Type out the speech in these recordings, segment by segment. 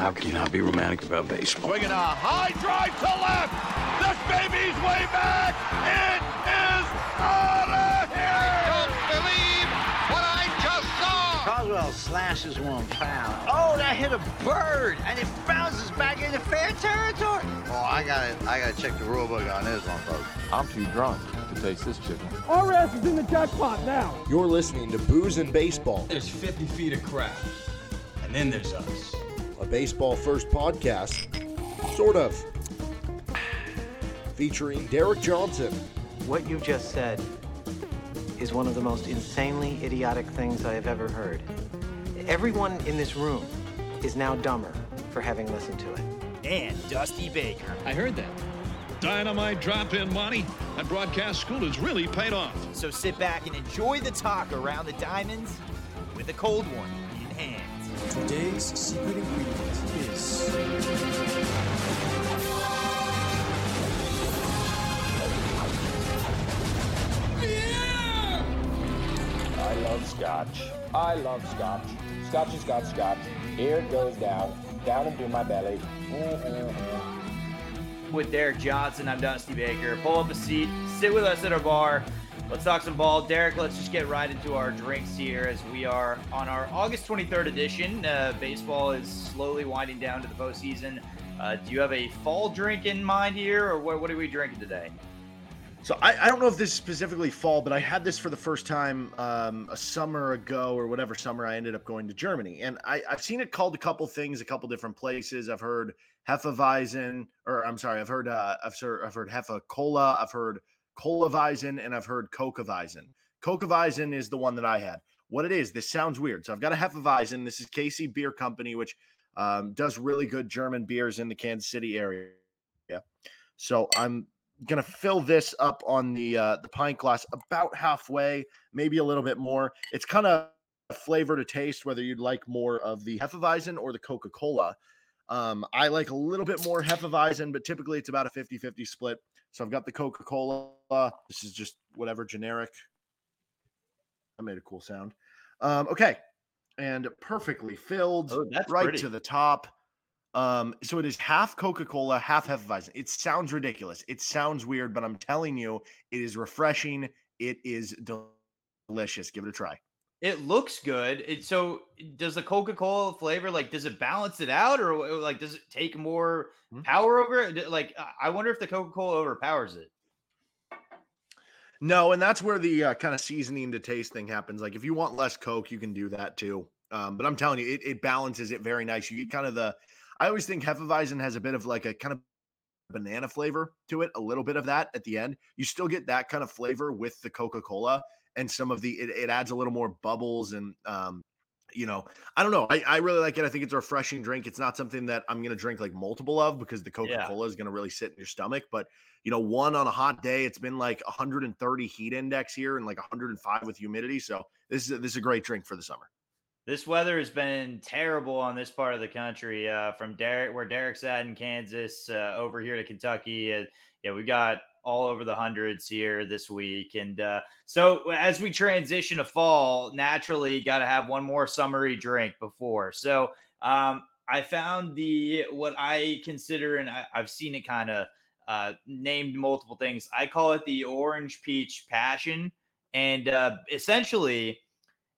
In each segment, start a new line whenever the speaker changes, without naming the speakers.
How can you not be romantic about baseball?
Swinging a high drive to left. This baby's way back. It is out of here.
Don't believe what I just saw.
Coswell slashes one foul. Oh, that hit a bird, and it bounces back into fair territory.
Oh, I gotta, I gotta check the rule book on this one, folks.
I'm too drunk to taste this chicken.
Our ass is in the jackpot now.
You're listening to Booze and Baseball,
There's 50 feet of crap. And then there's us.
A baseball first podcast, sort of, featuring Derek Johnson,
What you just said is one of the most insanely idiotic things I have ever heard. Everyone in this room is now dumber for having listened to it.
and Dusty Baker.
I heard that. Dynamite drop in money. That broadcast school has really paid off.
So sit back and enjoy the talk around the diamonds with a cold one in hand.
Today's secret ingredient is
I love scotch. I love scotch. Scotch is got scotch. Here it goes down, down into my belly. Mm-hmm.
With Derek Johnson, I'm Dusty Baker. Pull up a seat, sit with us at our bar. Let's talk some ball. Derek, let's just get right into our drinks here as we are on our August 23rd edition. Uh, baseball is slowly winding down to the postseason. Uh, do you have a fall drink in mind here, or what, what are we drinking today?
So I, I don't know if this is specifically fall, but I had this for the first time um, a summer ago or whatever summer I ended up going to Germany, and I, I've seen it called a couple things, a couple different places. I've heard Hefeweizen, or I'm sorry, I've heard uh, I've I've heard Hefe Cola, I've heard Cola-Weizen, and I've heard Coca-Weizen. Coca-Weizen is the one that I had. What it is, this sounds weird. So I've got a Hefeweizen. This is KC Beer Company, which um, does really good German beers in the Kansas City area. Yeah. So I'm gonna fill this up on the uh, the pint glass about halfway, maybe a little bit more. It's kind of a flavor to taste whether you'd like more of the Hefeweizen or the Coca Cola. Um, I like a little bit more Hefeweizen, but typically it's about a 50 50 split. So I've got the Coca Cola. This is just whatever generic. I made a cool sound. Um, okay. And perfectly filled
Oh, that's
right
pretty.
to the top. Um, so it is half Coca Cola, half Hefeweizen. It sounds ridiculous. It sounds weird, but I'm telling you, it is refreshing. It is delicious. Give it a try.
It looks good. It, so does the Coca-Cola flavor like does it balance it out or uh, like does it take more
Hmm?
power over it? Like I- wonder if the Coca-Cola overpowers it.
No, and that's where the uh, kind of seasoning to taste thing happens. Like if you want less Coke, you can do that too. Um, but I'm telling you, it, it balances it very nice. You get kind of the. I always think Hefeweizen has a bit of like a kind of banana flavor to it, a little bit of that at the end. You still get that kind of flavor with the Coca Cola and some of the. It, it adds a little more bubbles and um, you know, I don't know. I, I really like it. I think it's a refreshing drink. It's not something that I'm going to drink like multiple of because the Coca Cola is going to really sit in your stomach. But, you know, one on a hot day, it's been like 130 heat index here and like 105 with humidity. So this is a, this is a great drink for the summer.
This weather has been terrible on this part of the country. Uh, from Derek, where Derek's at in Kansas, uh, over here to Kentucky. Uh, yeah, we got all over the hundreds here this week, and uh, so as we transition to fall, naturally, got to have one more summery drink before. So um, I found the what I consider, and I, I've seen it kind of uh, named multiple things. I call it the orange peach passion, and uh, essentially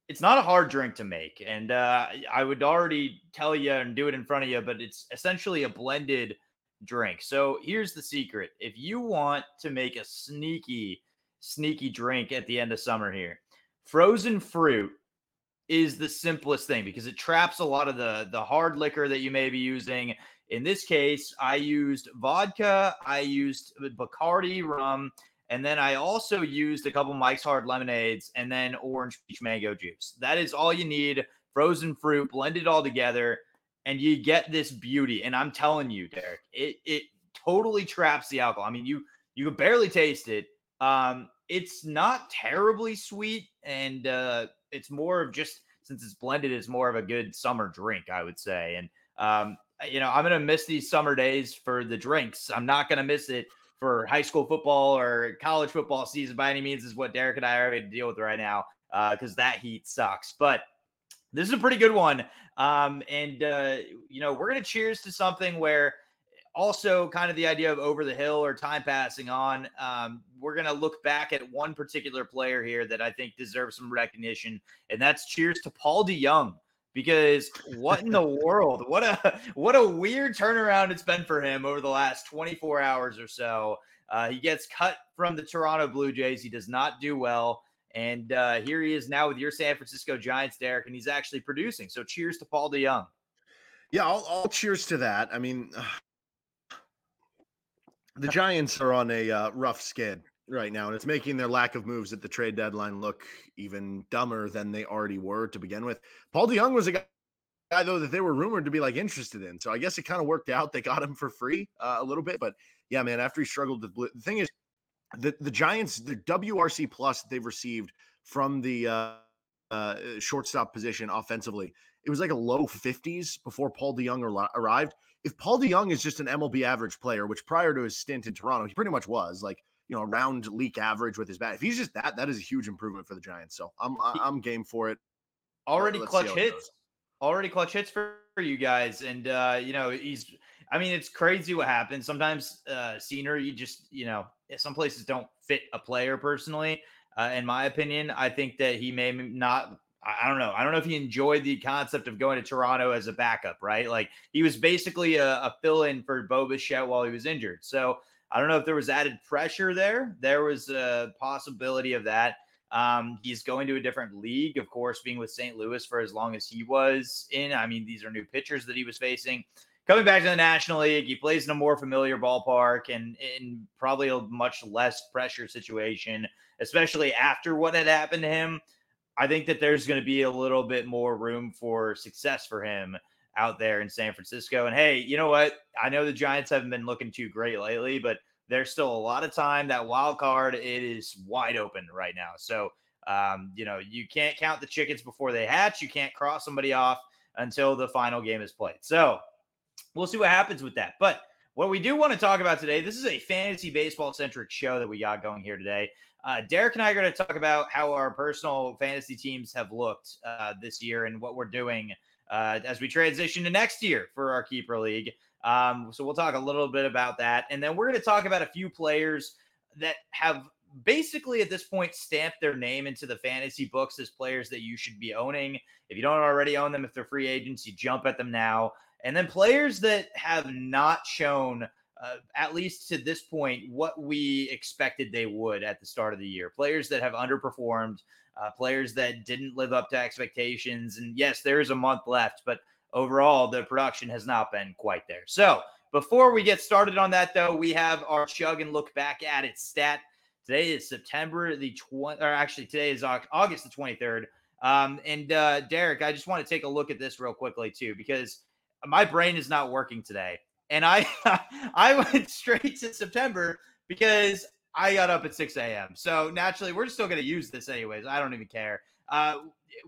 it's not a hard drink to make and uh, i would already tell you and do it in front of you but it's essentially a blended drink so here's the secret if you want to make a sneaky sneaky drink at the end of summer here frozen fruit is the simplest thing because it traps a lot of the the hard liquor that you may be using in this case i used vodka i used bacardi rum and then I also used a couple Mike's Hard lemonades and then orange peach mango juice. That is all you need. Frozen fruit, blend it all together, and you get this beauty. And I'm telling you, Derek, it it totally traps the alcohol. I mean, you you can barely taste it. Um, it's not terribly sweet, and uh, it's more of just since it's blended, it's more of a good summer drink, I would say. And um, you know, I'm gonna miss these summer days for the drinks. I'm not gonna miss it for high school football or college football season by any means is what Derek and I are having to deal with right now because that heat sucks. But This is a pretty good one. Um, and uh, you know, we're gonna cheers to something where also kind of the idea of over the hill or time passing on. Um, we're gonna look back at one particular player here that I think deserves some recognition, and that's cheers to Paul DeJong. Because what in the world? What a what a weird turnaround it's been for him over the last 24 hours or so. Uh, he gets cut from the Toronto Blue Jays. He does not do well. And uh, here he is now with your San Francisco Giants, Derek, and he's actually producing. So cheers to Paul DeJong.
Yeah, I'll, I'll cheers to that. I mean, the Giants are on a uh, rough skid right now, and it's making their lack of moves at the trade deadline look even dumber than they already were to begin with. Paul DeJong was a guy though that they were rumored to be like interested in, so I guess it kind of worked out. They got him for free uh, a little bit, but yeah, man, after he struggled with the thing is the the Giants, the WRC plus they've received from the uh, uh, shortstop position offensively, it was like a low 50s before Paul DeJong arrived. If Paul DeJong is just an MLB average player, which prior to his stint in Toronto, he pretty much was like you know around league average with his bat. If he's just that, that is a huge improvement for the Giants. So I'm I'm game for it.
Already Let's clutch hits, already clutch hits for you guys, and uh, you know he's. I mean, it's crazy what happens. Sometimes uh, scenery, you just you know some places don't fit a player personally. Uh, in my opinion, I think that he may not. I don't know. I don't know if he enjoyed the concept of going to Toronto as a backup, right? Like he was basically a, a fill-in for Bo Bichette while he was injured. So I don't know if there was added pressure there. There was a possibility of that. Um, he's going to a different league, of course, being with St. Louis for as long as he was in. I mean, these are new pitchers that he was facing coming back to the National League, he plays in a more familiar ballpark and in probably a much less pressure situation, especially after what had happened to him. I think that there's going to be a little bit more room for success for him out there in San Francisco. And hey, you know what? I know the Giants haven't been looking too great lately, but there's still a lot of time. That wild card, it is wide open right now. So, um, you know, you can't count the chickens before they hatch. You can't cross somebody off until the final game is played. So, we'll see what happens with that. But what we do want to talk about today, this is a fantasy baseball centric show that we got going here today. Uh, Derek and I are going to talk about how our personal fantasy teams have looked uh, this year and what we're doing uh, as we transition to next year for our keeper league. Um, so we'll talk a little bit about that, and then we're going to talk about a few players that have basically at this point stamped their name into the fantasy books as players that you should be owning. If you don't already own them, if they're free agents, you jump at them now. And then players that have not shown, uh, at least to this point, what we expected they would at the start of the year. Players that have underperformed, uh, players that didn't live up to expectations. And yes, there is a month left, but overall, the production has not been quite there. So before we get started on that, though, we have our chug and look back at its stat. Today is September the 20, or actually, today is August the 23rd. Um, and uh, Derek, I just want to take a look at this real quickly, too, because my brain is not working today. And I I went straight to September because I got up at 6 a.m. So naturally, we're still going to use this anyways. I don't even care. Uh,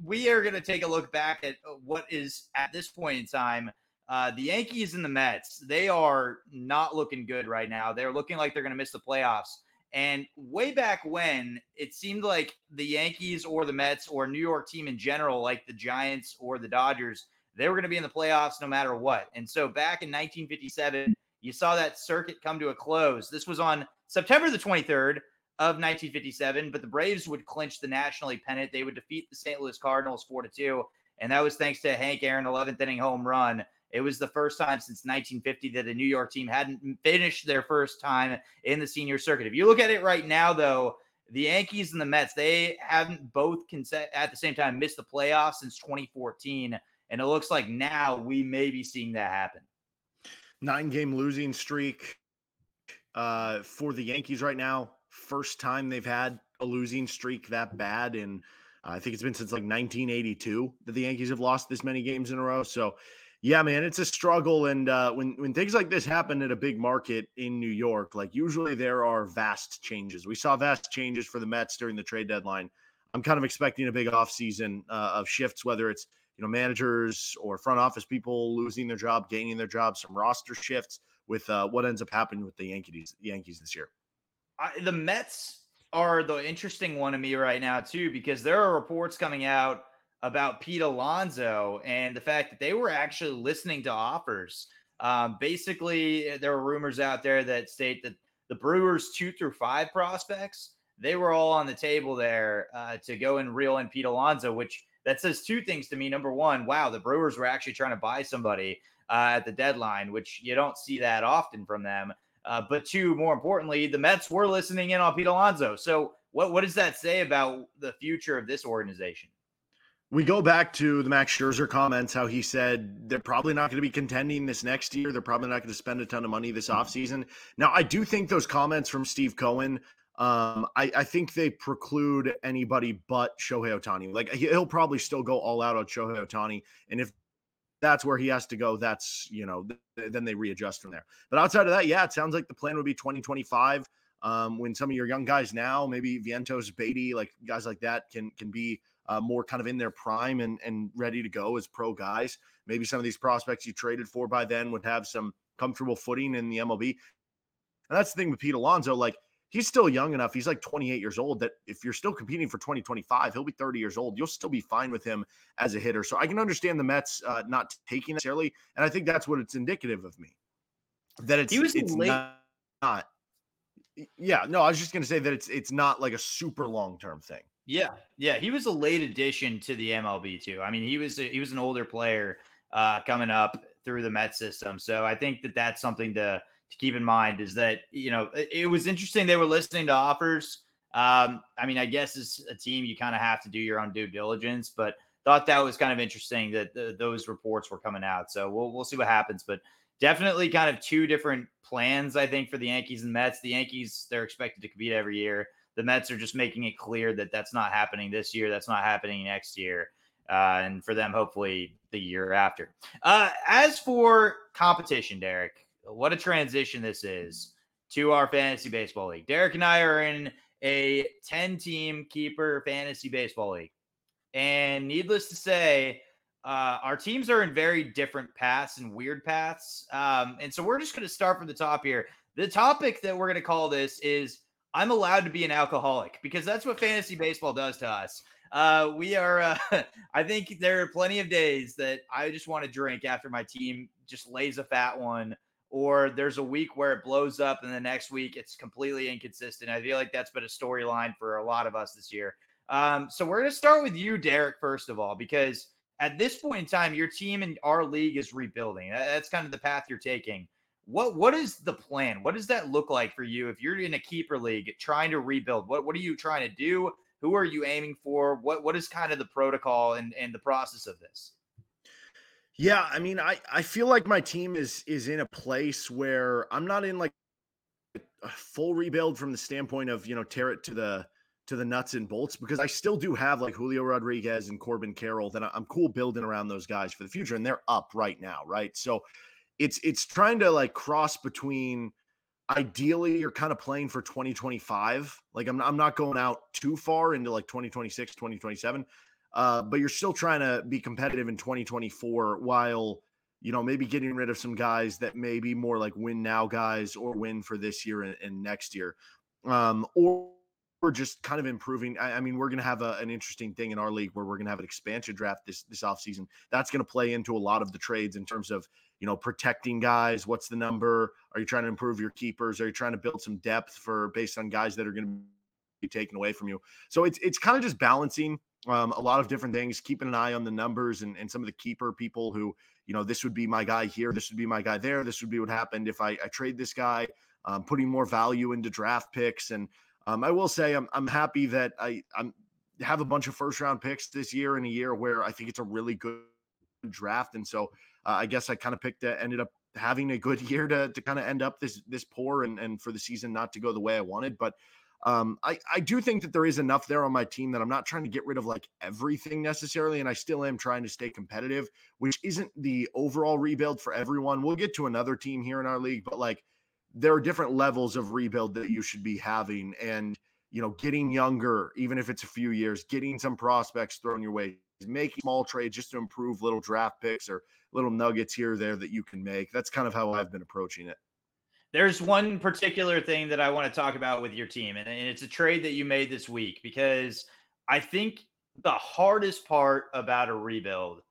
we are going to take a look back at what is at this point in time. Uh, the Yankees and the Mets, they are not looking good right now. They're looking like they're going to miss the playoffs. And way back when, it seemed like the Yankees or the Mets or New York team in general, like the Giants or the Dodgers, they were going to be in the playoffs no matter what. And so back in 1957, you saw that circuit come to a close. This was on September the 23rd of 1957, but the Braves would clinch the National League pennant. They would defeat the St. Louis Cardinals 4 to 2, and that was thanks to Hank Aaron 11th inning home run. It was the first time since 1950 that a New York team hadn't finished their first time in the senior circuit. If you look at it right now, though, the Yankees and the Mets, they haven't both at the same time missed the playoffs since 2014. And it looks like now we may be seeing that happen.
Nine game losing streak uh, for the Yankees right now. First time they've had a losing streak that bad. And uh, I think it's been since like 1982 that the Yankees have lost this many games in a row. So, yeah, man, it's a struggle. And uh, when when things like this happen at a big market in New York, like usually there are vast changes. We saw vast changes for the Mets during the trade deadline. I'm kind of expecting a big offseason uh, of shifts, whether it's you know managers or front office people losing their job, gaining their job, some roster shifts with uh, what ends up happening with the Yankees Yankees this year.
I, the Mets are the interesting one to me right now too because there are reports coming out about Pete Alonso and the fact that they were actually listening to offers. Um, basically, there were rumors out there that state that the Brewers two through five prospects they were all on the table there uh, to go and reel in Pete Alonso, which that says two things to me. Number one, wow, the Brewers were actually trying to buy somebody uh, at the deadline, which you don't see that often from them. Uh, but two, more importantly, the Mets were listening in on Pete Alonso. So what what does that say about the future of this organization?
We go back to the Max Scherzer comments, how he said they're probably not going to be contending this next year. They're probably not going to spend a ton of money this offseason. Now, I do think those comments from Steve Cohen um, I, I think they preclude anybody but Shohei Ohtani. Like he'll probably still go all out on Shohei Ohtani, and if that's where he has to go, that's you know th- then they readjust from there. But outside of that, yeah, it sounds like the plan would be 2025. Um, when some of your young guys now, maybe Vientos, Baty, like guys like that, can can be uh, more kind of in their prime and and ready to go as pro guys. Maybe some of these prospects you traded for by then would have some comfortable footing in the MLB. And that's the thing with Pete Alonso. Like he's still young enough. He's like 28 years old that if you're still competing for 2025, he'll be 30 years old. You'll still be fine with him as a hitter. So I can understand the Mets uh, not taking necessarily, and I think that's what it's indicative of me. That it's, he was it's late. Not, not. Yeah, no, I was just going to say that it's it's not like a super long term thing.
Yeah, yeah, he was a late addition to the MLB too. I mean, he was a, he was an older player uh, coming up through the Met system, so I think that that's something to to keep in mind is that you know it, it was interesting they were listening to offers. Um, I mean, I guess as a team, you kind of have to do your own due diligence, but thought that was kind of interesting that those reports were coming out. So we'll we'll see what happens, but definitely kind of two different plans, I think, for the Yankees and Mets. The Yankees they're expected to compete every year. The Mets are just making it clear that that's not happening this year. That's not happening next year. Uh, and for them, hopefully the year after. Uh, as for competition, Derek, what a transition this is to our fantasy baseball league. Derek and I are in a 10 team keeper fantasy baseball league. And needless to say, uh, our teams are in very different paths and weird paths. Um, and so we're just going to start from the top here. The topic that we're going to call this is I'm allowed to be an alcoholic because that's what fantasy baseball does to us. Uh, we are, uh, I think there are plenty of days that I just want to drink after my team just lays a fat one or there's a week where it blows up and the next week it's completely inconsistent. I feel like that's been a storyline for a lot of us this year. Um, so we're going to start with you, Derek, first of all, because at this point in time, your team and our league is rebuilding. That's kind of the path you're taking. What what is the plan? What does that look like for you if you're in a keeper league trying to rebuild? What what are you trying to do? Who are you aiming for? What what is kind of the protocol and, and the process of this?
Yeah, I mean, I I feel like my team is is in a place where I'm not in like a full rebuild from the standpoint of you know tear it to the to the nuts and bolts because I still do have like Julio Rodriguez and Corbin Carroll that I'm cool building around those guys for the future, and they're up right now, right? So it's it's trying to like cross between ideally you're kind of playing for 2025 like I'm, I'm not going out too far into like 2026 2027 uh, but you're still trying to be competitive in 2024 while you know maybe getting rid of some guys that may be more like win now guys or win for this year and, and next year um, or we're just kind of improving. I, I mean, we're going to have a, an interesting thing in our league where we're going to have an expansion draft this this offseason. That's going to play into a lot of the trades in terms of you know protecting guys. What's the number? Are you trying to improve your keepers? Are you trying to build some depth for based on guys that are going to be taken away from you? So it's it's kind of just balancing um, a lot of different things, keeping an eye on the numbers and, and some of the keeper people who, you know, this would be my guy here, this would be my guy there, this would be what happened if I, I trade this guy, um, putting more value into draft picks. And um, I will say I'm, I'm happy that I I'm, have a bunch of first round picks this year in a year where I think it's a really good draft. And so uh, I guess I kind of picked, uh, ended up having a good year to, to kind of end up this this poor and, and for the season not to go the way I wanted. But um, I, I do think that there is enough there on my team that I'm not trying to get rid of like everything necessarily. And I still am trying to stay competitive, which isn't the overall rebuild for everyone. We'll get to another team here in our league, but like there are different levels of rebuild that you should be having. And, you know, getting younger, even if it's a few years, getting some prospects thrown your way, making small trades just to improve little draft picks or little nuggets here or there that you can make. That's kind of how I've been approaching it.
There's one particular thing that I want to talk about with your team, and, and it's a trade that you made this week because I think the hardest part about a rebuild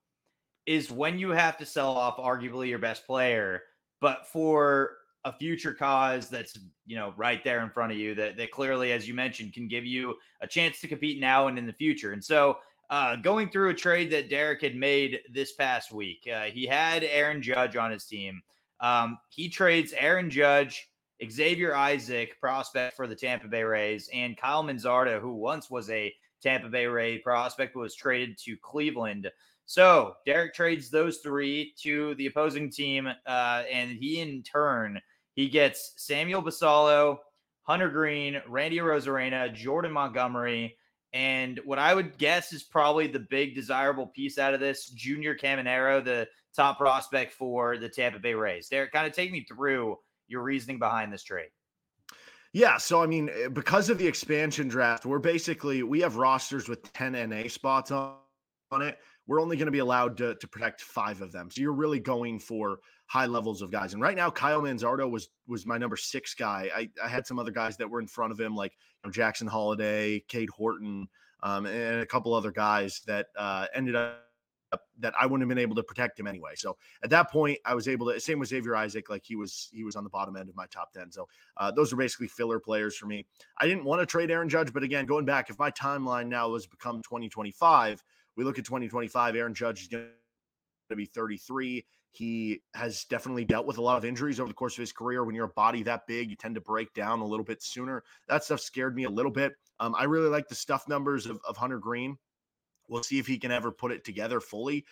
is when you have to sell off arguably your best player, but for a future cause that's you know right there in front of you that that clearly, as you mentioned, can give you a chance to compete now and in the future. And so, uh, going through a trade that Derek had made this past week, uh, he had Aaron Judge on his team. Um, he trades Aaron Judge, Xavier Isaac, prospect for the Tampa Bay Rays, and Kyle Manzardo, who once was a Tampa Bay Ray prospect, was traded to Cleveland. So Derek trades those three to the opposing team, uh, and he in turn he gets Samuel Basallo, Hunter Greene, Randy Arozarena, Jordan Montgomery, and what I would guess is probably the big desirable piece out of this, Junior Caminero, the top prospect for the Tampa Bay Rays. Derek, kind of take me through your reasoning behind this trade.
Yeah, so I mean, eh, because of the expansion draft, we're basically we have rosters with 10 NA spots on, on it. We're only going to be allowed to, to protect five of them. So you're really going for high levels of guys. And right now, Kyle Manzardo was was my number six guy. I, I had some other guys that were in front of him, like you know, Jackson Holliday, Cade Horton, um, and a couple other guys that uh, ended up that I wouldn't have been able to protect him anyway. So at that point, I was able to. Same with Xavier Isaac, like he was he was on the bottom end of my top ten. So uh, those are basically filler players for me. I didn't want to trade Aaron Judge, but again, going back, if my timeline now has become 2025, we look at 2025. Aaron Judge is going to be 33. He has definitely dealt with a lot of injuries over the course of his career. When you're a body that big, you tend to break down a little bit sooner. That stuff scared me a little bit. Um, I really like the stuff numbers of, of Hunter Greene. We'll see if he can ever put it together fully.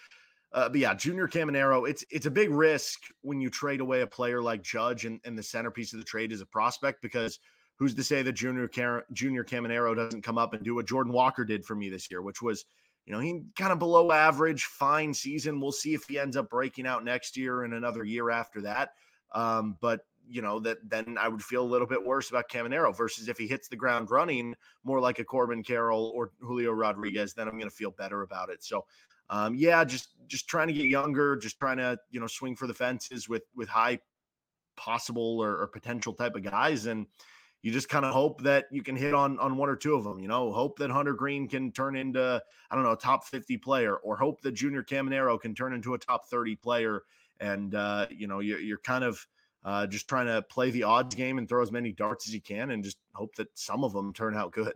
Uh, but yeah, Junior Caminero, it's it's a big risk when you trade away a player like Judge and, and the centerpiece of the trade is a prospect because who's to say that Junior Car- Junior Caminero doesn't come up and do what Jordan Walker did for me this year, which was you know, he kind of below average, fine season. We'll see if he ends up breaking out next year and another year after that. Um, but you know that then I would feel a little bit worse about Caminero versus if he hits the ground running more like a Corbin Carroll or Julio Rodriguez, then I'm going to feel better about it. So, um, yeah, just just trying to get younger, just trying to you know swing for the fences with with high possible or, or potential type of guys, and you just kind of hope that you can hit on on one or two of them. You know, hope that Hunter Greene can turn into I don't know a top fifty player, or hope that Junior Caminero can turn into a top thirty player. And uh, you know, you're, you're kind of uh, just trying to play the odds game and throw as many darts as you can, and just hope that some of them turn out good.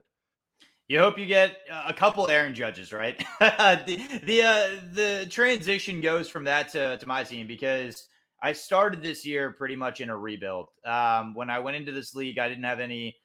You hope you get a couple Aaron Judges, right? the the uh, the transition goes from that to to my team because I started this year pretty much in a rebuild. Um, when I went into this league, I didn't have any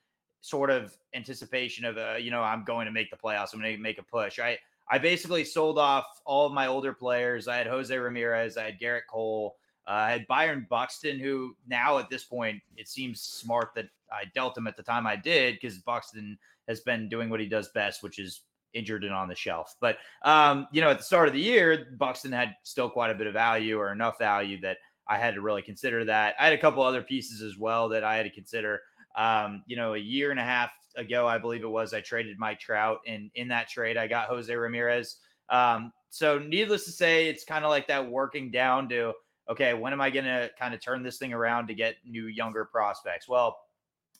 sort of anticipation of, uh, you know, I'm going to make the playoffs. I'm going to make a push. I I basically sold off all of my older players. I had Jose Ramirez, I had Gerrit Cole, uh, I had Byron Buxton, who now at this point it seems smart that I dealt him at the time I did because Buxton has been doing what he does best, which is injured and on the shelf. But um, you know, at the start of the year, Buxton had still quite a bit of value or enough value that I had to really consider that. I had a couple other pieces as well that I had to consider. Um, you know, a year and a half ago, I believe it was, I traded Mike Trout, and in that trade, I got Jose Ramirez. Um, so, needless to say, it's kind of like that working down to okay, when am I going to kind of turn this thing around to get new younger prospects? Well,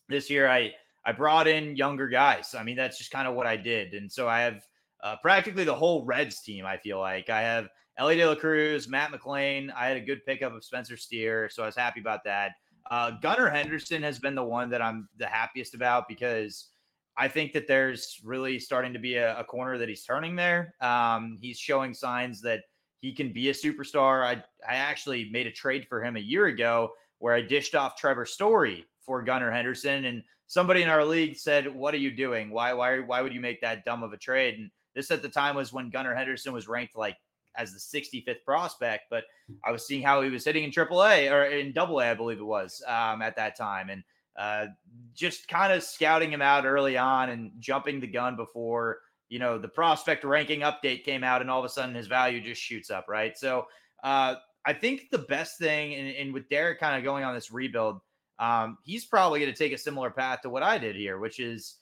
this year I I brought in younger guys. I mean, that's just kind of what I did, and so I have uh, practically the whole Reds team. I feel like I have Elly De La Cruz, Matt McLain. I had a good pickup of Spencer Steer, so I was happy about that. Uh, Gunnar Henderson has been the one that I'm the happiest about because I think that there's really starting to be a, a corner that he's turning there. Um, he's showing signs that he can be a superstar. I I actually made a trade for him a year ago where I dished off Trevor Story for Gunnar Henderson, and somebody in our league said, "What are you doing? Why why why would you make that dumb of a trade?" And this at the time was when Gunnar Henderson was ranked like as the 65th prospect, but I was seeing how he was hitting in AAA or in Double A, I believe it was um, at that time, and uh, just kind of scouting him out early on and jumping the gun before you know the prospect ranking update came out, and all of a sudden his value just shoots up, right? So uh, I think the best thing, and, and with Derek kind of going on this rebuild, um, he's probably going to take a similar path to what I did here, which is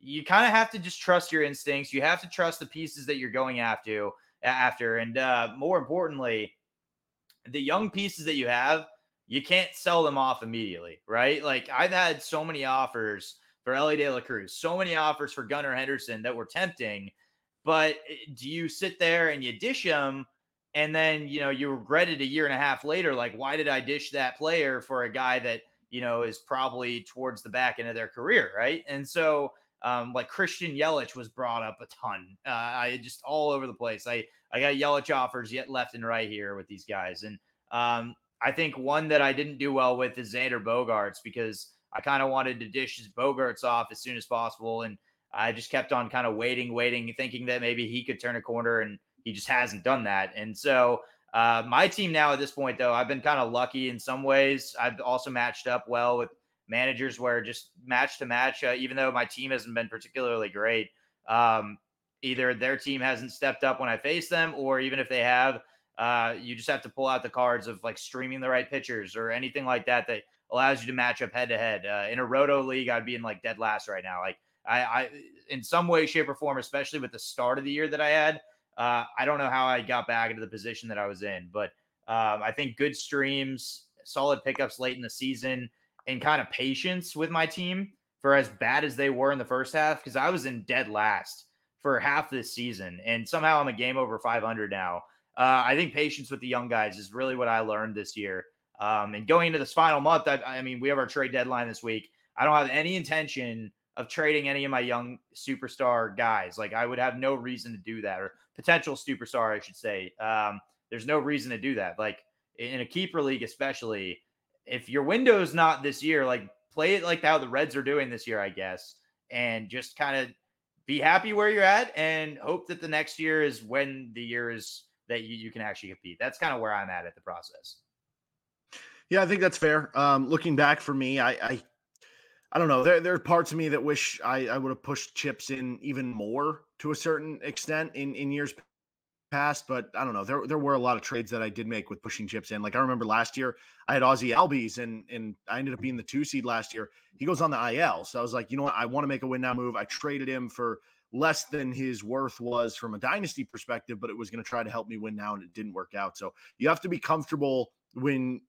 you kind of have to just trust your instincts. You have to trust the pieces that you're going after after. And uh, more importantly, the young pieces that you have, you can't sell them off immediately, right? Like I've had so many offers for Elly De La Cruz, so many offers for Gunnar Henderson that were tempting. But eh, do you sit there and you dish them? and then you know you regret it a year and a half later? Like, why did I dish that player for a guy that you know is probably towards the back end of their career, right? And so. Um, like Christian Yelich was brought up a ton. Uh, I just all over the place. I I got Yelich offers yet left and right here with these guys, and um, I think one that I didn't do well with is Xander Bogaerts because I kind of wanted to dish his Bogaerts off as soon as possible, and I just kept on kind of waiting, waiting, thinking that maybe he could turn a corner, and he just hasn't done that. And so uh, my team now at this point, though, I've been kind of lucky in some ways. I've also matched up well with managers where just match to match, uh, even though my team hasn't been particularly great. Um, either their team hasn't stepped up when I face them, or even if they have, uh, you just have to pull out the cards of like streaming the right pitchers or anything like that that allows you to match up head to head. In a roto league, I'd be in like dead last right now. Like I, I, in some way, shape, or form, especially with the start of the year that I had, uh, I don't know how I got back into the position that I was in, but um, I think good streams, solid pickups late in the season, and kind of patience with my team for as bad as they were in the first half because I was in dead last for half this season, and somehow I'm a game over 500 now. Uh, I think patience with the young guys is really what I learned this year. Um, and going into this final month, I, I mean, we have our trade deadline this week. I don't have any intention of trading any of my young superstar guys. Like I would have no reason to do that, or potential superstar, I should say. Um, there's no reason to do that. Like in a keeper league, especially if your window's not this year, like play it like how the Reds are doing this year, I guess, and just kind of be happy where you're at and hope that the next year is when the year is that you, you can actually compete. That's kind of where I'm at at the process.
Yeah, I think that's fair. Um, looking back for me, I, I, I don't know. There, there are parts of me that wish I, I would have pushed chips in even more to a certain extent in in years past. But I don't know. There, there were a lot of trades that I did make with pushing chips in. Like I remember last year, I had Ozzie Albies, and and I ended up being the two seed last year. He goes on the IL, so I was like, you know what? I want to make a win now move. I traded him for less than his worth was from a dynasty perspective, but it was going to try to help me win now, and it didn't work out. So you have to be comfortable when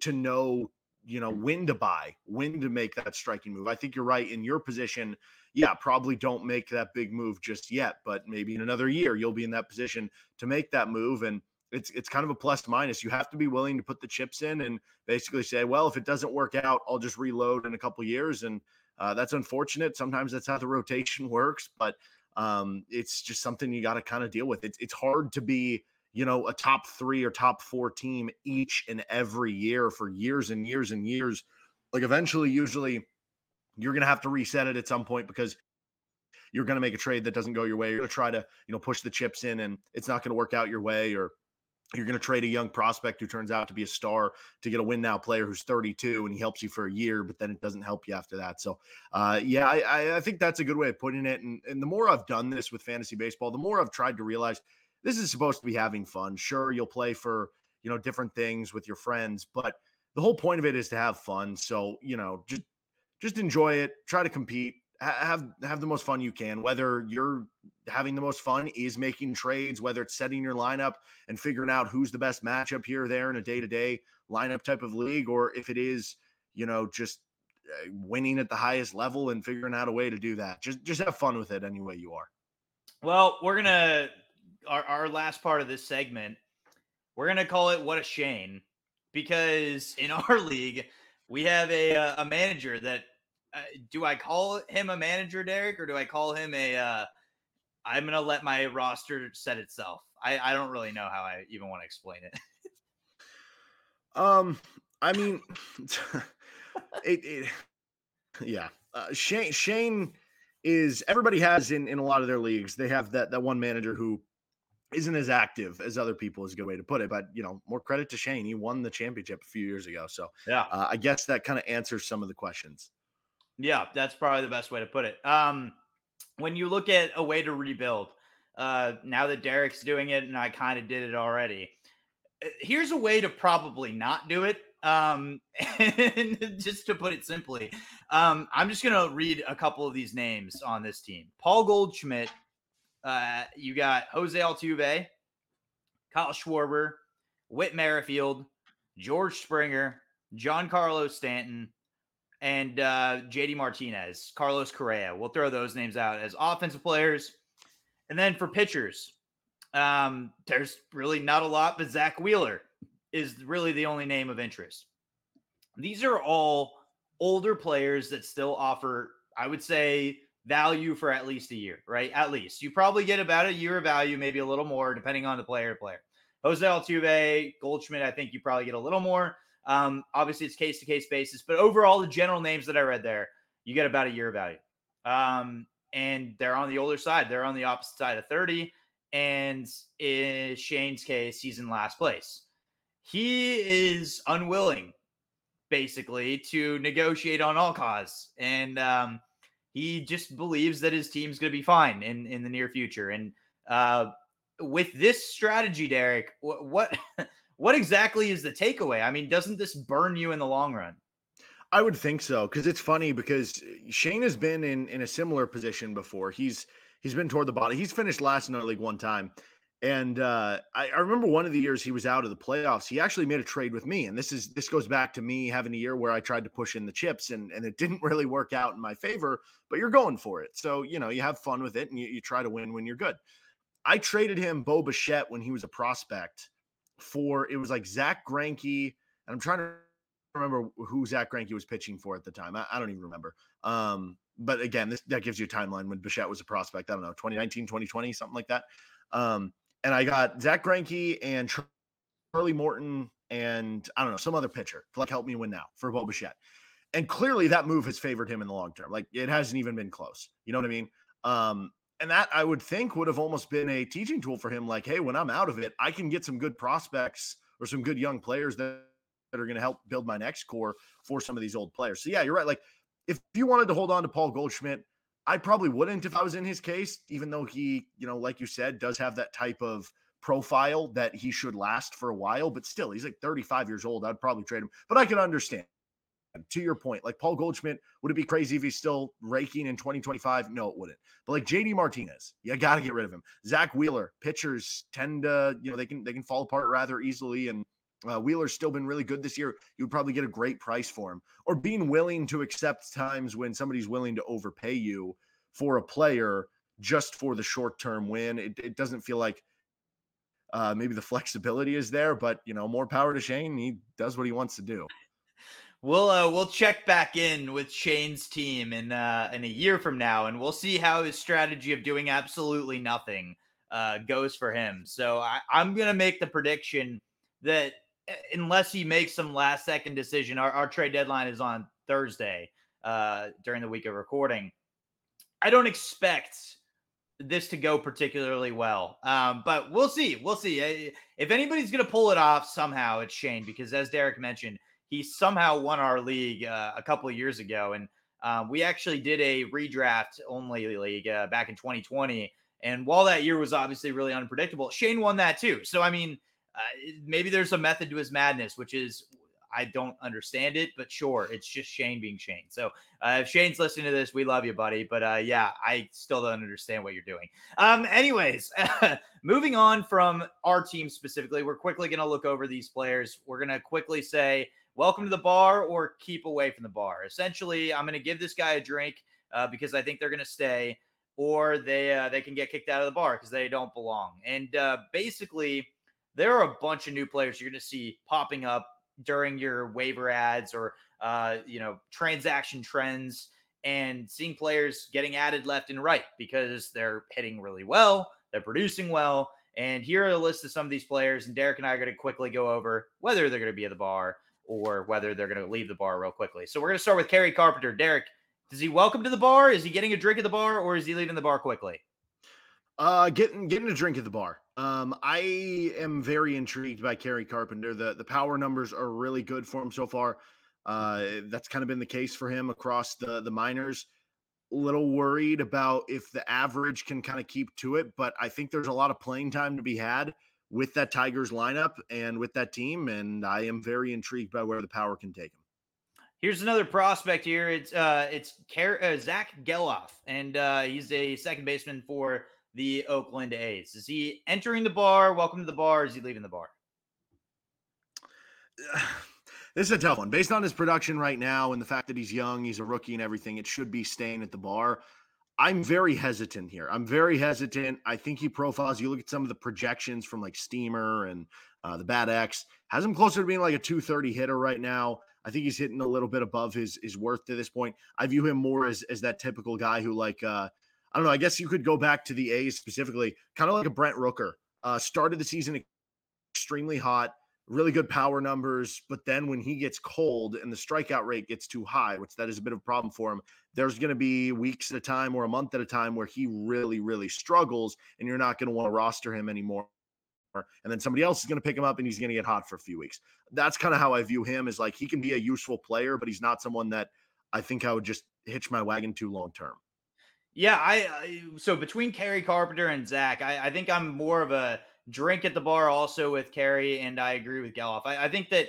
to know, you know, when to buy, when to make that striking move. I think you're right in your position. Yeah, probably don't make that big move just yet, but maybe in another year you'll be in that position to make that move. And it's it's kind of a plus minus. You have to be willing to put the chips in and basically say, well, if it doesn't work out, I'll just reload in a couple years and uh, that's unfortunate. Sometimes that's how the rotation works, but um, it's just something you got to kind of deal with. It's, it's hard to be, you know, a top three or top four team each and every year for years and years and years. Like eventually, usually you're going to have to reset it at some point because you're going to make a trade that doesn't go your way. You're going to try to, you know, push the chips in and it's not going to work out your way or you're going to trade a young prospect who turns out to be a star to get a win now player who's 32 and he helps you for a year, but then it doesn't help you after that. So, uh, yeah, I, I think that's a good way of putting it. And, and the more I've done this with fantasy baseball, the more I've tried to realize this is supposed to be having fun. Sure, you'll play for, you know, different things with your friends, but the whole point of it is to have fun. So, you know, just, just enjoy it, try to compete, have have the most fun you can. Whether you're having the most fun is making trades whether it's setting your lineup and figuring out who's the best matchup here or there in a day-to-day lineup type of league or if it is you know just uh, winning at the highest level and figuring out a way to do that. Just just have fun with it any way you are.
Well we're gonna our, our last part of this segment we're gonna call it what a shame because in our league we have a uh, a manager that do I call him a manager, Derek, or do I call him a? Uh, I'm gonna let my roster set itself. I I don't really know how I even want to explain it.
um, I mean, it, it yeah. Uh, Shane Shane is everybody has in in a lot of their leagues. They have that that one manager who isn't as active as other people is a good way to put it. But you know, more credit to Shane. He won the championship a few years ago. So
yeah,
uh, I guess that kind of answers some of the questions.
Yeah, that's probably the best way to put it. Um, when you look at a way to rebuild, uh, now that Derek's doing it and I kind of did it already, uh, here's a way to probably not do it. Um, and just to put it simply, um, I'm just going to read a couple of these names on this team Paul Goldschmidt, uh, you got Jose Altuve, Kyle Schwarber, Whit Merrifield, George Springer, Giancarlo Stanton, and uh, JD Martinez, Carlos Correa. We'll throw those names out as offensive players. And then for pitchers, um, there's really not a lot, but Zack Wheeler is really the only name of interest. These are all older players that still offer, I would say, value for at least a year, right? At least you probably get about a year of value, maybe a little more, depending on the player player. Jose Altuve, Goldschmidt, I think you probably get a little more. Um, obviously, it's case to case basis, but overall, the general names that I read there, you get about a year value. Um, and they're on the older side. They're on the opposite side of 30. And in Shane's case, he's in last place. He is unwilling, basically, to negotiate on all cause. And um, he just believes that his team's going to be fine in, in the near future. And uh, with this strategy, Derek, what, what what exactly is the takeaway? I mean, doesn't this burn you in the long run?
I would think so because it's funny because Shane has been in in a similar position before. He's he's been toward the bottom. He's finished last in our league one time. And uh, I, I, remember one of the years he was out of the playoffs. He actually made a trade with me, and this is this goes back to me having a year where I tried to push in the chips, and and it didn't really work out in my favor. But you're going for it, so you know you have fun with it, and you, you try to win when you're good. I traded him Bo Bichette when he was a prospect for it was like Zack Greinke, and I'm trying to remember who Zack Greinke was pitching for at the time. I, I don't even remember. Um, but again, this that gives you a timeline when Bichette was a prospect. I don't know, 2019, 2020, something like that. Um, and I got Zack Greinke and Charlie Morton and I don't know some other pitcher to like help me win now for Bo Bichette. And clearly that move has favored him in the long term. Like it hasn't even been close. You know what I mean? Um, and that I would think would have almost been a teaching tool for him. Like, hey, when I'm out of it, I can get some good prospects or some good young players that, that are going to help build my next core for some of these old players. So yeah, you're right. Like if you wanted to hold on to Paul Goldschmidt, I probably wouldn't if I was in his case, even though he, you know, like you said, does have that type of profile that he should last for a while. But still, he's like 35 years old. I'd probably trade him. But I can understand. To your point, like Paul Goldschmidt, would it be crazy if he's still raking in 2025? No, it wouldn't. But like JD Martinez, you got to get rid of him. Zack Wheeler, pitchers tend to, you know, they can they can fall apart rather easily, and uh, Wheeler's still been really good this year. You would probably get a great price for him, or being willing to accept times when somebody's willing to overpay you for a player just for the short term win. It, it doesn't feel like uh, maybe the flexibility is there, but you know, more power to Shane. He does what he wants to do.
We'll uh, we'll check back in with Shane's team in uh, in a year from now, and we'll see how his strategy of doing absolutely nothing uh, goes for him. So I, I'm gonna make the prediction that unless he makes some last second decision, our, our trade deadline is on Thursday uh, during the week of recording. I don't expect this to go particularly well, um, but we'll see. We'll see. If anybody's going to pull it off somehow, it's Shane because, as Derek mentioned, he somehow won our league uh, a couple of years ago, and um, we actually did a redraft only league uh, back in 2020. And while that year was obviously really unpredictable, Shane won that too. So I mean, uh, maybe there's a method to his madness, which is I don't understand it, but sure, it's just Shane being Shane. So uh, if Shane's listening to this, we love you, buddy. But uh, yeah, I still don't understand what you're doing. Um, anyways, moving on from our team specifically, we're quickly going to look over these players. We're going to quickly say welcome to the bar or keep away from the bar. Essentially, I'm going to give this guy a drink uh, because I think they're going to stay, or they uh, they can get kicked out of the bar because they don't belong. And uh, basically there are a bunch of new players you're going to see popping up during your waiver ads or uh, you know transaction trends and seeing players getting added left and right because they're hitting really well, they're producing well. And here are a list of some of these players. And Derek and I are going to quickly go over whether they're going to be at the bar or whether they're going to leave the bar real quickly. So we're going to start with Kerry Carpenter. Derek, does he welcome to the bar? Is he getting a drink at the bar or is he leaving the bar quickly?
Uh, getting getting a drink at the bar. Um, I am very intrigued by Kerry Carpenter. The the power numbers are really good for him so far. Uh, that's kind of been the case for him across the the minors. A little worried about if the average can kind of keep to it, but I think there's a lot of playing time to be had with that Tigers lineup and with that team, and I am very intrigued by where the power can take him.
Here's another prospect here. It's uh, it's Car- uh, Zack Gelof, and uh, he's a second baseman for the Oakland A's? Is he entering the bar? Welcome to the bar. is he leaving the bar?
This is a tough one. Based on his production right now and the fact that he's young, he's a rookie and everything, it should be staying at the bar. I'm very hesitant here. I'm very hesitant. I think he profiles. You look at some of the projections from like Steamer and uh, the BAT X has him closer to being like a 230 hitter right now. I think he's hitting a little bit above his his worth to this point. I view him more as as that typical guy who like uh I don't know. I guess you could go back to the A's specifically, kind of like a Brent Rooker. Uh, started the season extremely hot, really good power numbers, but then when he gets cold and the strikeout rate gets too high, which that is a bit of a problem for him, there's going to be weeks at a time or a month at a time where he really, really struggles, and you're not going to want to roster him anymore and then somebody else is going to pick him up and he's going to get hot for a few weeks. That's kind of how I view him is like he can be a useful player, but he's not someone that I think I would just hitch my wagon to long term.
Yeah, I, I, so between Kerry Carpenter and Zach, I, I, think I'm more of a drink at the bar also with Kerry, and I agree with Gelof. I, I think that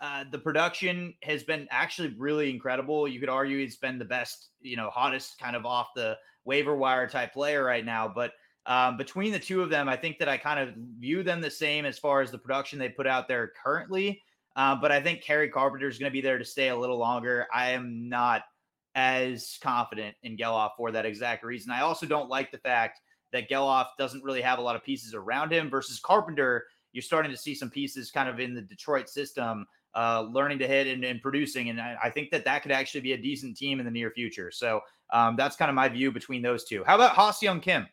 uh, the production has been actually really incredible. You could argue it's been the best, you know, hottest kind of off the waiver wire type player right now, but um, between the two of them, I think that I kind of view them the same as far as the production they put out there currently. Uh, but I think Kerry Carpenter is going to be there to stay a little longer. I am not as confident in Gelof for that exact reason. I also don't like the fact that Gelof doesn't really have a lot of pieces around him versus Carpenter. You're starting to see some pieces kind of in the Detroit system, uh, learning to hit and, and producing. And I, I, think that that could actually be a decent team in the near future. So um, that's kind of my view between those two. How about Ha-Seong Kim?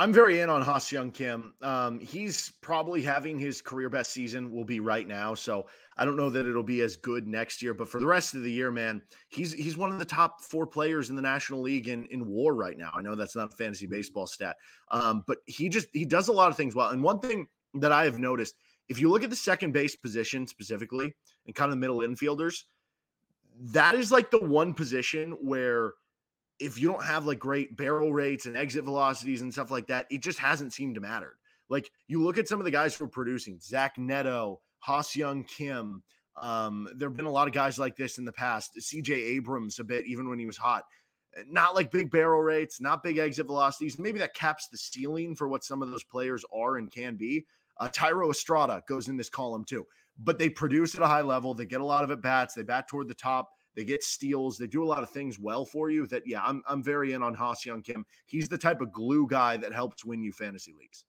I'm very in on Ha-Seong Kim. Um, he's probably having his career best season. Will be right now, so I don't know that it'll be as good next year. But for the rest of the year, man, he's he's one of the top four players in the National League in in WAR right now. I know that's not a fantasy baseball stat, um, but he just he does a lot of things well. And one thing that I have noticed, if you look at the second base position specifically and kind of the middle infielders, that is like the one position where if you don't have like great barrel rates and exit velocities and stuff like that, it just hasn't seemed to matter. Like you look at some of the guys who are producing, Zach Neto, Ha-Seong Kim. Um, there have been a lot of guys like this in the past. CJ Abrams a bit, even when he was hot. Not like big barrel rates, not big exit velocities. Maybe that caps the ceiling for what some of those players are and can be. Uh, Thairo Estrada goes in this column too, but they produce at a high level. They get a lot of at bats. They bat toward the top. They get steals. They do a lot of things well for you. That yeah, I'm I'm very in on Ha-Seong Kim. He's the type of glue guy that helps win you fantasy leagues.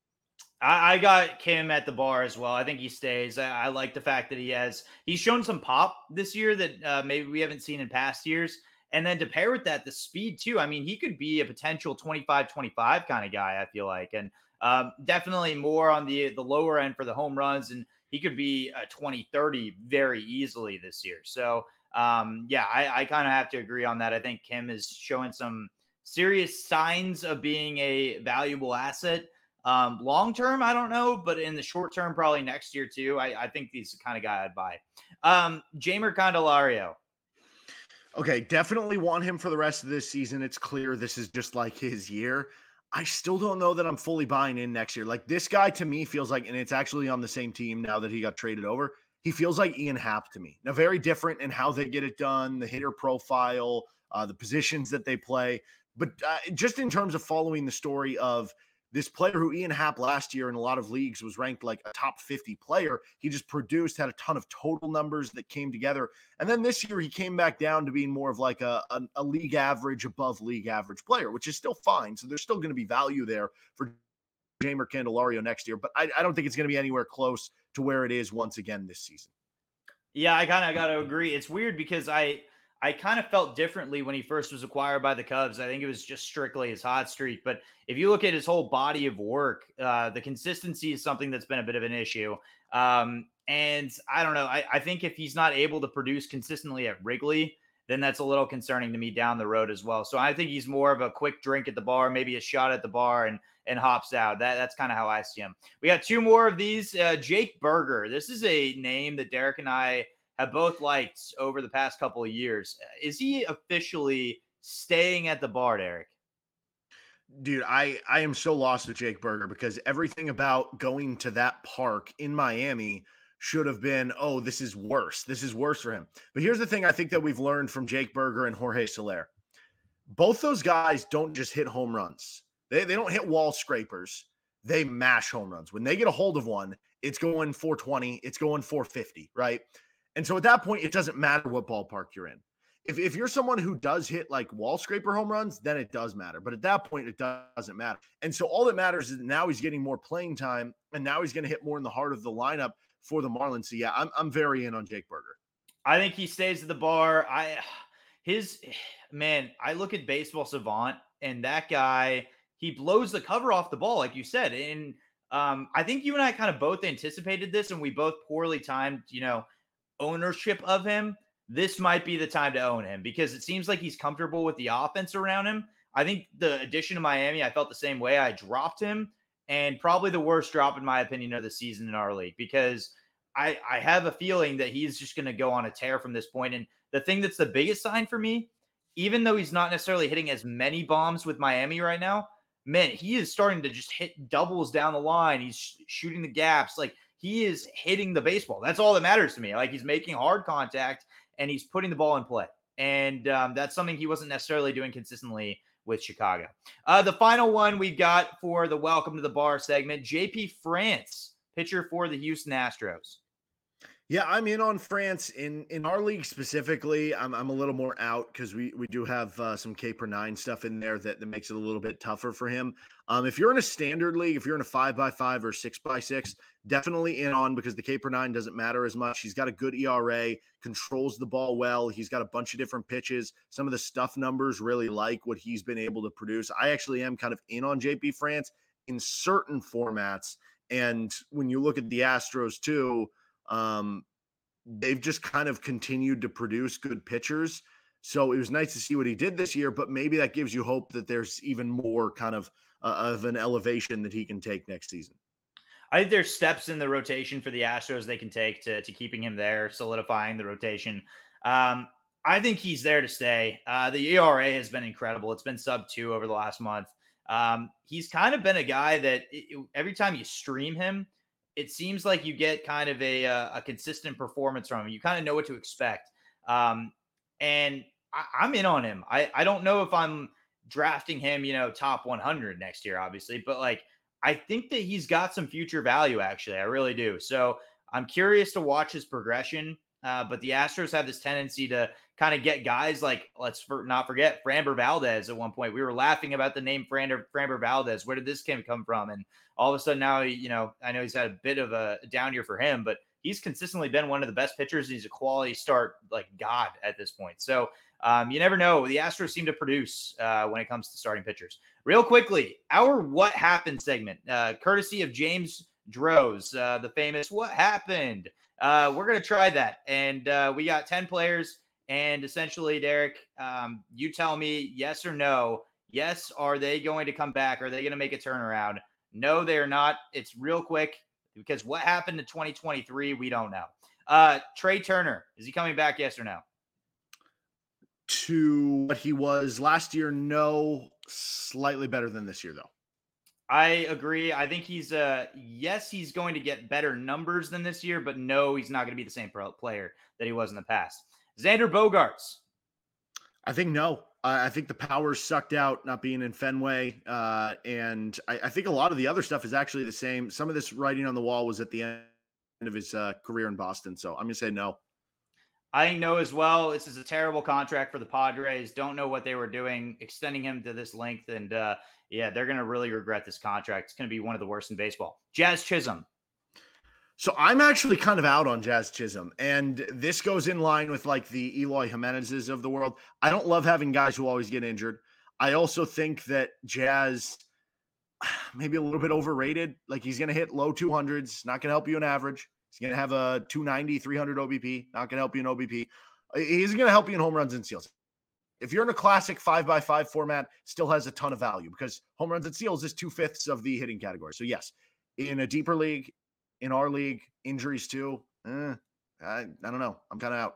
I, I got Kim at the bar as well. I think he stays. I, I, like the fact that he has he's shown some pop this year that uh, maybe we haven't seen in past years. And then to pair with that, the speed too. I mean, he could be a potential 25 25 kind of guy, I feel like. And um, definitely more on the the lower end for the home runs. And he could be a 20 30 very easily this year. So um, yeah, I, I kind of have to agree on that. I think Kim is showing some serious signs of being a valuable asset. Um, long term, I don't know, but in the short term, probably next year too. I, I think he's the kind of guy I'd buy. Um, Jeimer Candelario.
Okay, definitely want him for the rest of this season. It's clear this is just like his year. I still don't know that I'm fully buying in next year. Like this guy to me feels like, and it's actually on the same team now that he got traded over he feels like Ian Happ to me. Now, very different in how they get it done, the hitter profile, uh, the positions that they play. But uh, just in terms of following the story of this player who Ian Happ last year in a lot of leagues was ranked like a top 50 player. He just produced, had a ton of total numbers that came together. And then this year he came back down to being more of like a, a, a league average, above league average player, which is still fine. So there's still going to be value there for Jeimer Candelario next year, but I, I don't think it's going to be anywhere close to where it is once again this season.
Yeah, I kind of got to agree. It's weird because I I kind of felt differently when he first was acquired by the Cubs. I think it was just strictly his hot streak. But if you look at his whole body of work, uh, the consistency is something that's been a bit of an issue. Um, and I don't know. I, I think if he's not able to produce consistently at Wrigley, then that's a little concerning to me down the road as well. So I think he's more of a quick drink at the bar, maybe a shot at the bar, and and hops out. That that's kind of how I see him. We got two more of these. Uh, Jake Burger. This is a name that Derek and I have both liked over the past couple of years. Is he officially staying at the bar, Derek?
Dude, I I am so lost with Jake Burger because everything about going to that park in Miami should have been, oh, this is worse. This is worse for him. But here's the thing I think that we've learned from Jake Burger and Jorge Soler. Both those guys don't just hit home runs. They, they don't hit wall scrapers. They mash home runs. When they get a hold of one, it's going 420, it's going 450, right? And so at that point, it doesn't matter what ballpark you're in. if, if you're someone who does hit like wall scraper home runs, then it does matter. But at that point, it doesn't matter. And so all that matters is now he's getting more playing time and now he's going to hit more in the heart of the lineup for the Marlins. So yeah, I'm, I'm very in on Jake Burger.
I think he stays at the bar. I his man, I look at baseball savant and that guy, he blows the cover off the ball, like you said. And um, I think you and I kind of both anticipated this, and we both poorly timed, you know, ownership of him. This might be the time to own him because it seems like he's comfortable with the offense around him. I think the addition to Miami, I felt the same way. I dropped him, and probably the worst drop, in my opinion, of the season in our league because I, I have a feeling that he's just going to go on a tear from this point. And the thing that's the biggest sign for me, even though he's not necessarily hitting as many bombs with Miami right now, man, he is starting to just hit doubles down the line. He's sh- shooting the gaps. Like he is hitting the baseball. That's all that matters to me. Like he's making hard contact and he's putting the ball in play. And um, that's something he wasn't necessarily doing consistently with Chicago. Uh, the final one we got for the welcome to the bar segment JP France, pitcher for the Houston Astros.
Yeah, I'm in on France in in our league specifically. I'm I'm a little more out because we we do have uh, some K per nine stuff in there that, that makes it a little bit tougher for him. Um, if you're in a standard league, if you're in a five by five or six by six, definitely in on because the K per nine doesn't matter as much. He's got a good ERA, controls the ball well. He's got a bunch of different pitches. Some of the stuff numbers really like what he's been able to produce. I actually am kind of in on JP France in certain formats, and when you look at the Astros too um, they've just kind of continued to produce good pitchers. So it was nice to see what he did this year, but maybe that gives you hope that there's even more kind of uh, of an elevation that he can take next season.
I think there's steps in the rotation for the Astros they can take to, to keeping him there, solidifying the rotation. Um, I think he's there to stay. Uh, the ERA has been incredible. It's been sub two over the last month. Um, he's kind of been a guy that it, every time you stream him, it seems like you get kind of a uh, a consistent performance from him. You kind of know what to expect. Um, and I, am in on him. I, I don't know if I'm drafting him, you know, top 100 next year, obviously, but like I think that he's got some future value. Actually, I really do. So I'm curious to watch his progression. Uh, but the Astros have this tendency to kind of get guys like let's for, not forget Framber Valdez. At one point, we were laughing about the name Framber, Framber Valdez. Where did this kid come from? And all of a sudden now, you know, I know he's had a bit of a down year for him, but he's consistently been one of the best pitchers. He's a quality start like God at this point. So um, you never know. The Astros seem to produce uh, when it comes to starting pitchers. Real quickly, our What Happened segment, uh, courtesy of James Droz, uh, the famous What Happened. Uh, we're to try that. And uh, we got 10 players. And essentially, Derek, um, you tell me yes or no. Yes, are they going to come back? Are they going to make a turnaround? No, they're not. It's real quick because what happened in 2023, we don't know. Uh, Trea Turner, is he coming back? Yes or no?
To what he was last year, no. Slightly better than this year, though.
I agree. I think he's uh yes, he's going to get better numbers than this year, but no, he's not going to be the same player that he was in the past. Xander Bogaerts.
I think no. I think the power sucked out not being in Fenway, uh, and I, I, think a lot of the other stuff is actually the same. Some of this writing on the wall was at the end of his uh, career in Boston, so I'm gonna say no.
I know as well. This is a terrible contract for the Padres. Don't know what they were doing, extending him to this length, and uh, yeah, they're gonna really regret this contract. It's gonna be one of the worst in baseball. Jazz Chisholm.
So I'm actually kind of out on Jazz Chisholm, and this goes in line with like the Eloy Jimenez's of the world. I don't love having guys who always get injured. I also think that Jazz maybe a little bit overrated. Like he's going to hit low 200s, not going to help you in average. He's going to have a 290, 300 OBP, not going to help you in OBP. He's going to help you in home runs and steals. If you're in a classic five by five format, still has a ton of value because home runs and steals is two fifths of the hitting category. So yes, in a deeper league, in our league, injuries too. Eh, I, I don't know. I'm kind of out.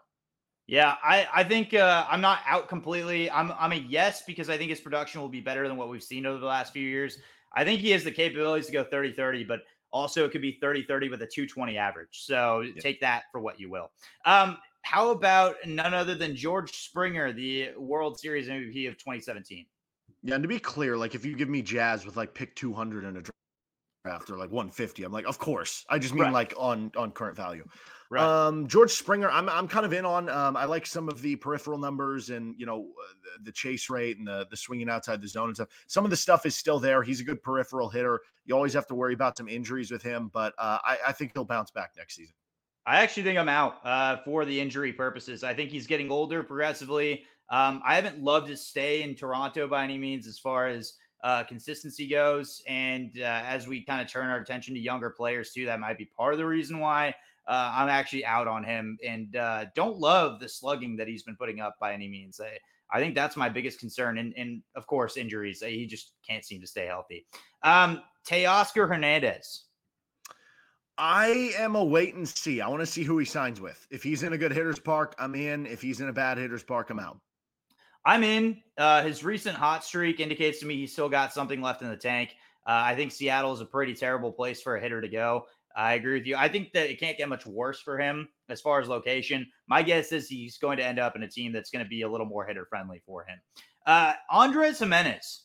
Yeah, I, I think uh, I'm not out completely. I'm I'm a yes because I think his production will be better than what we've seen over the last few years. I think he has the capabilities to go 30 30, but also it could be 30 30 with a 220 average. So yeah. take that for what you will. Um, how about none other than George Springer, the World Series MVP of 2017?
Yeah, and to be clear, like if you give me Jazz with like pick 200 in a after like 150. I'm like, of course. I just mean right. like on on current value. Right. Um, George Springer, I'm I'm kind of in on. Um, I like some of the peripheral numbers and you know the, the, chase rate and the the swinging outside the zone and stuff. Some of the stuff is still there. He's a good peripheral hitter. You always have to worry about some injuries with him, but uh, I, I think he'll bounce back next season.
I actually think I'm out uh, for the injury purposes. I think he's getting older progressively. Um, I haven't loved his stay in Toronto by any means as far as uh, consistency goes. And uh, as we kind of turn our attention to younger players too, that might be part of the reason why uh, I'm actually out on him and uh, don't love the slugging that he's been putting up by any means. I, I think that's my biggest concern. And, and of course, injuries. He just can't seem to stay healthy. Um, Teoscar Hernandez.
I am a wait and see. I want to see who he signs with. If he's in a good hitter's park, I'm in. If he's in a bad hitter's park, I'm out.
I'm in. Uh, his recent hot streak indicates to me he's still got something left in the tank. Uh, I think Seattle is a pretty terrible place for a hitter to go. I agree with you. I think that it can't get much worse for him as far as location. My guess is he's going to end up in a team that's going to be a little more hitter friendly for him. Uh, Andres Gimenez.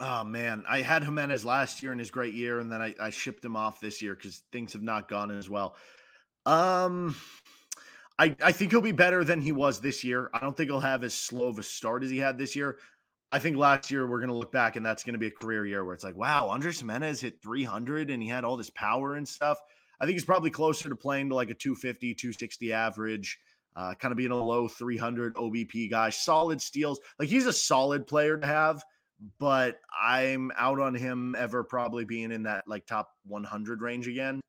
Oh man, I had Gimenez last year in his great year, and then I, I shipped him off this year because things have not gone as well. Um, I I think he'll be better than he was this year. I don't think he'll have as slow of a start as he had this year. I think last year we're going to look back and that's going to be a career year where it's like, wow, Andres Gimenez hit 300 and he had all this power and stuff. I think he's probably closer to playing to like a 250, 260 average, uh, kind of being a low 300 OBP guy, solid steals. Like he's a solid player to have, but I'm out on him ever probably being in that like top 100 range again.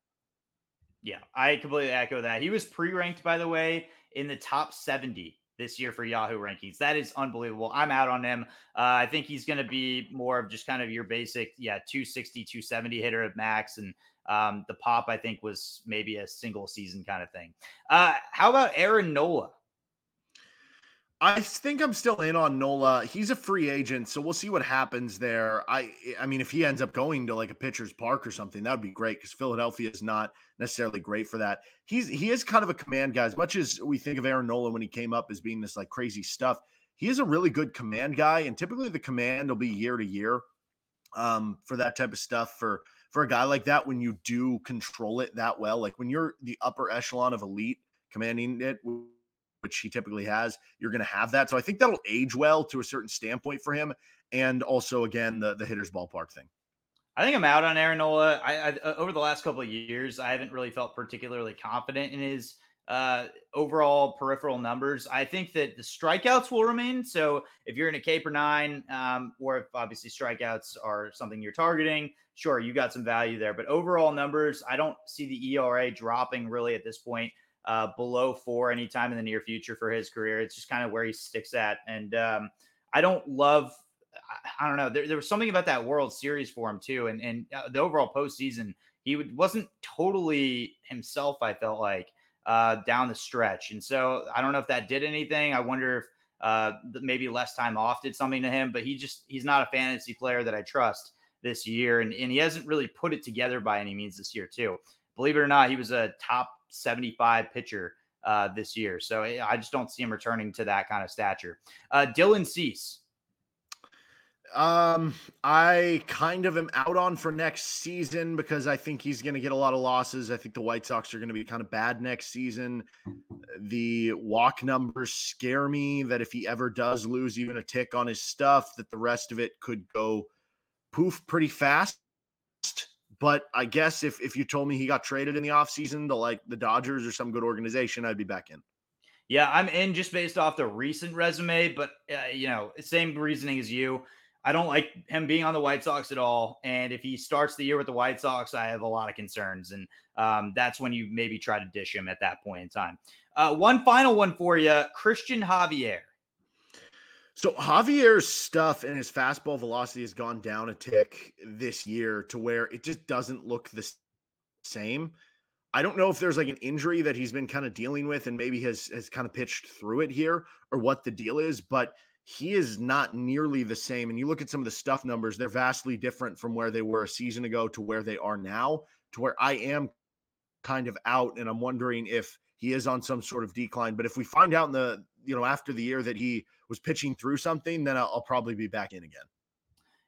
Yeah, I completely echo that. He was pre ranked, by the way, in the top 70 this year for Yahoo rankings. That is unbelievable. I'm out on him. Uh, I think he's going to be more of just kind of your basic, yeah, 260, 270 hitter at max. And um, the pop, I think, was maybe a single season kind of thing. Uh, how about Aaron Nola?
I think I'm still in on Nola. He's a free agent, so we'll see what happens there. I I mean, if he ends up going to like a pitcher's park or something, that would be great because Philadelphia is not necessarily great for that. He's he is kind of a command guy. As much as we think of Aaron Nola when he came up as being this like crazy stuff, he is a really good command guy, and typically the command will be year to year um, for that type of stuff. For for a guy like that, when you do control it that well, like when you're the upper echelon of elite commanding it which he typically has, you're going to have that. So I think that'll age well to a certain standpoint for him. And also, again, the, the hitter's ballpark thing.
I think I'm out on Aaron Nola. I, I, uh, over the last couple of years, I haven't really felt particularly confident in his uh, overall peripheral numbers. I think that the strikeouts will remain. So if you're in a K per nine, um, or if obviously strikeouts are something you're targeting, sure, you got some value there. But overall numbers, I don't see the ERA dropping really at this point uh, below four anytime in the near future for his career. It's just kind of where he sticks at. And um, I don't love, I, don't know, there, there, was something about that World Series for him too. And, and uh, the overall postseason, he would, wasn't totally himself, I felt like, uh, down the stretch. And so I don't know if that did anything. I wonder if uh, maybe less time off did something to him, but he just, he's not a fantasy player that I trust this year. And, and he hasn't really put it together by any means this year, too. Believe it or not, he was a top 75 pitcher uh, this year. So eh, I just don't see him returning to that kind of stature. Uh, Dylan Cease.
Um, I kind of am out on for next season because I think he's going to get a lot of losses. I think the White Sox are going to be kind of bad next season. The walk numbers scare me that if he ever does lose even a tick on his stuff, that the rest of it could go poof pretty fast. But I guess if if you told me he got traded in the offseason to like the Dodgers or some good organization, I'd be back in.
Yeah, I'm in just based off the recent resume, but uh, you know, same reasoning as you. I don't like him being on the White Sox at all. And if he starts the year with the White Sox, I have a lot of concerns. And um, that's when you maybe try to dish him at that point in time. Uh, one final one for you Christian Javier.
So Javier's stuff and his fastball velocity has gone down a tick this year to where it just doesn't look the same. I don't know if there's like an injury that he's been kind of dealing with and maybe has has kind of pitched through it here or what the deal is, but he is not nearly the same. And you look at some of the stuff numbers, they're vastly different from where they were a season ago to where they are now, to where I am kind of out and I'm wondering if he is on some sort of decline. But if we find out in the, you know, after the year that he was pitching through something, then I'll, I'll probably be back in again.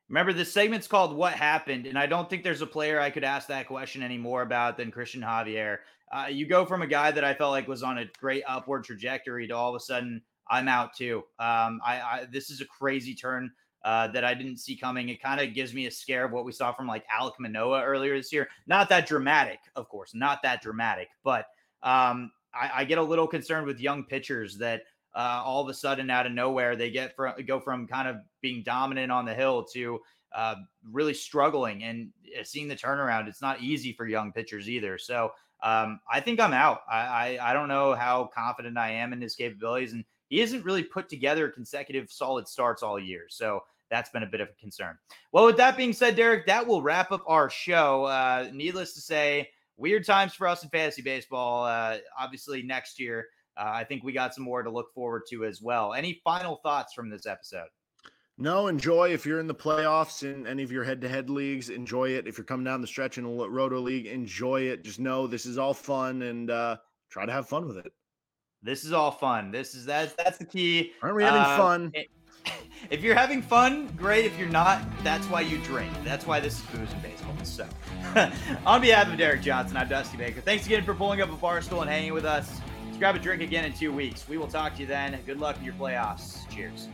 Remember, this segment's called What Happened. And I don't think there's a player I could ask that question anymore about than Christian Javier. uh, you go from a guy that I felt like was on a great upward trajectory to all of a sudden I'm out too. Um, I, I this is a crazy turn uh, that I didn't see coming. It kind of gives me a scare of what we saw from like Alek Manoah earlier this year. Not that dramatic, of course, not that dramatic, but um, I, I, get a little concerned with young pitchers that uh, all of a sudden out of nowhere they get from go from kind of being dominant on the hill to uh, really struggling and uh, seeing the turnaround. It's not easy for young pitchers either. So um, I think I'm out. I, I, I don't know how confident I am in his capabilities, and he hasn't really put together consecutive solid starts all year. So that's been a bit of a concern. Well, with that being said, Derek, that will wrap up our show. Uh, needless to say, weird times for us in fantasy baseball. Uh, obviously, next year, uh, I think we got some more to look forward to as well. Any final thoughts from this episode?
No, enjoy. If you're in the playoffs in any of your head-to-head leagues, enjoy it. If you're coming down the stretch in a roto league, enjoy it. Just know this is all fun and uh, try to have fun with it.
This is all fun. This is that's that's the key.
Aren't we having uh, fun?
It, if you're having fun, great. If you're not, that's why you drink. That's why this is booze and baseball. So, on behalf of Derek Johnson, I'm Dusty Baker. Thanks again for pulling up a bar stool and hanging with us. Let's grab a drink again in two weeks. We will talk to you then. Good luck in your playoffs. Cheers.